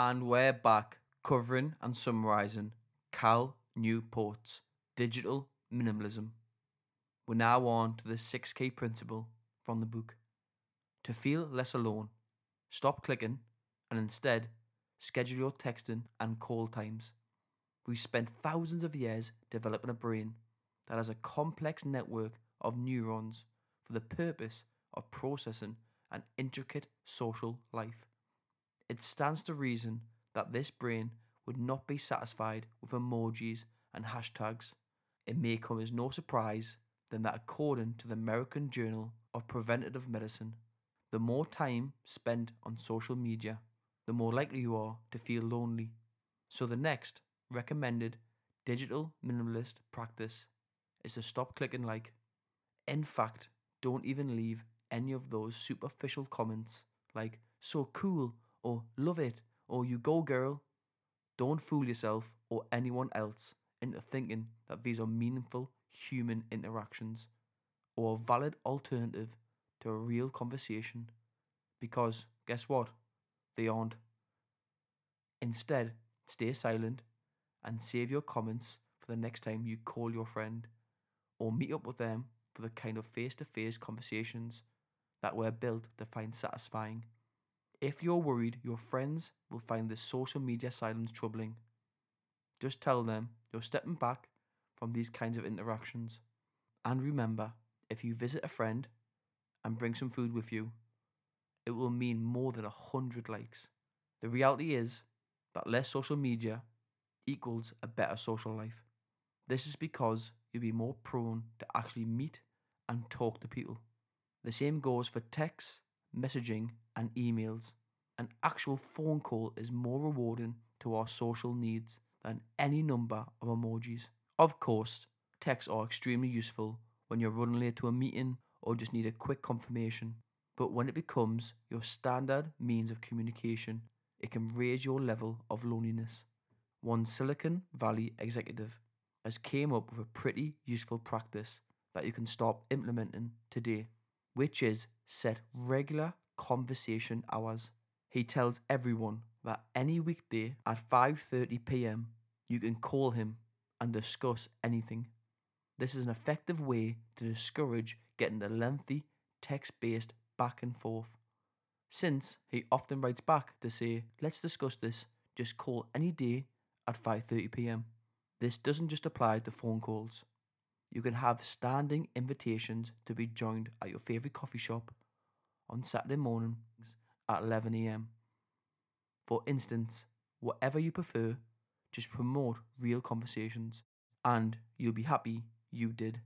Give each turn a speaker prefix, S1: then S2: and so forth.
S1: And we're back covering and summarising Cal Newport's Digital Minimalism. We're now on to the 6K principle from the book. To feel less alone, stop clicking and instead schedule your texting and call times. We've spent thousands of years developing a brain that has a complex network of neurons for the purpose of processing an intricate social life. It stands to reason that this brain would not be satisfied with emojis and hashtags. It may come as no surprise then that according to the American Journal of Preventive Medicine, the more time spent on social media, the more likely you are to feel lonely. So the next recommended digital minimalist practice is to stop clicking like. In fact, don't even leave any of those superficial comments like so cool or love it or you go girl. Don't fool yourself or anyone else into thinking that these are meaningful human interactions or a valid alternative to a real conversation because guess what? They aren't. Instead, stay silent and save your comments for the next time you call your friend or meet up with them for the kind of face to face conversations that were built to find satisfying. If you're worried your friends will find the social media silence troubling, just tell them you're stepping back from these kinds of interactions. And remember, if you visit a friend and bring some food with you, it will mean more than a hundred likes. The reality is that less social media equals a better social life. This is because you'll be more prone to actually meet and talk to people. The same goes for texts, messaging, and emails. An actual phone call is more rewarding to our social needs than any number of emojis. Of course, texts are extremely useful when you're running late to a meeting or just need a quick confirmation. But when it becomes your standard means of communication, it can raise your level of loneliness. One Silicon Valley executive has came up with a pretty useful practice that you can start implementing today, which is set regular conversation hours. He tells everyone that any weekday at 5:30 p.m. you can call him and discuss anything. This is an effective way to discourage getting the lengthy text based back and forth. Since he often writes back to say, "Let's discuss this. Just call any day at 5:30 p.m." This doesn't just apply to phone calls. You can have standing invitations to be joined at your favorite coffee shop on Saturday mornings at 11 a.m. For instance, whatever you prefer, just promote real conversations and you'll be happy you did.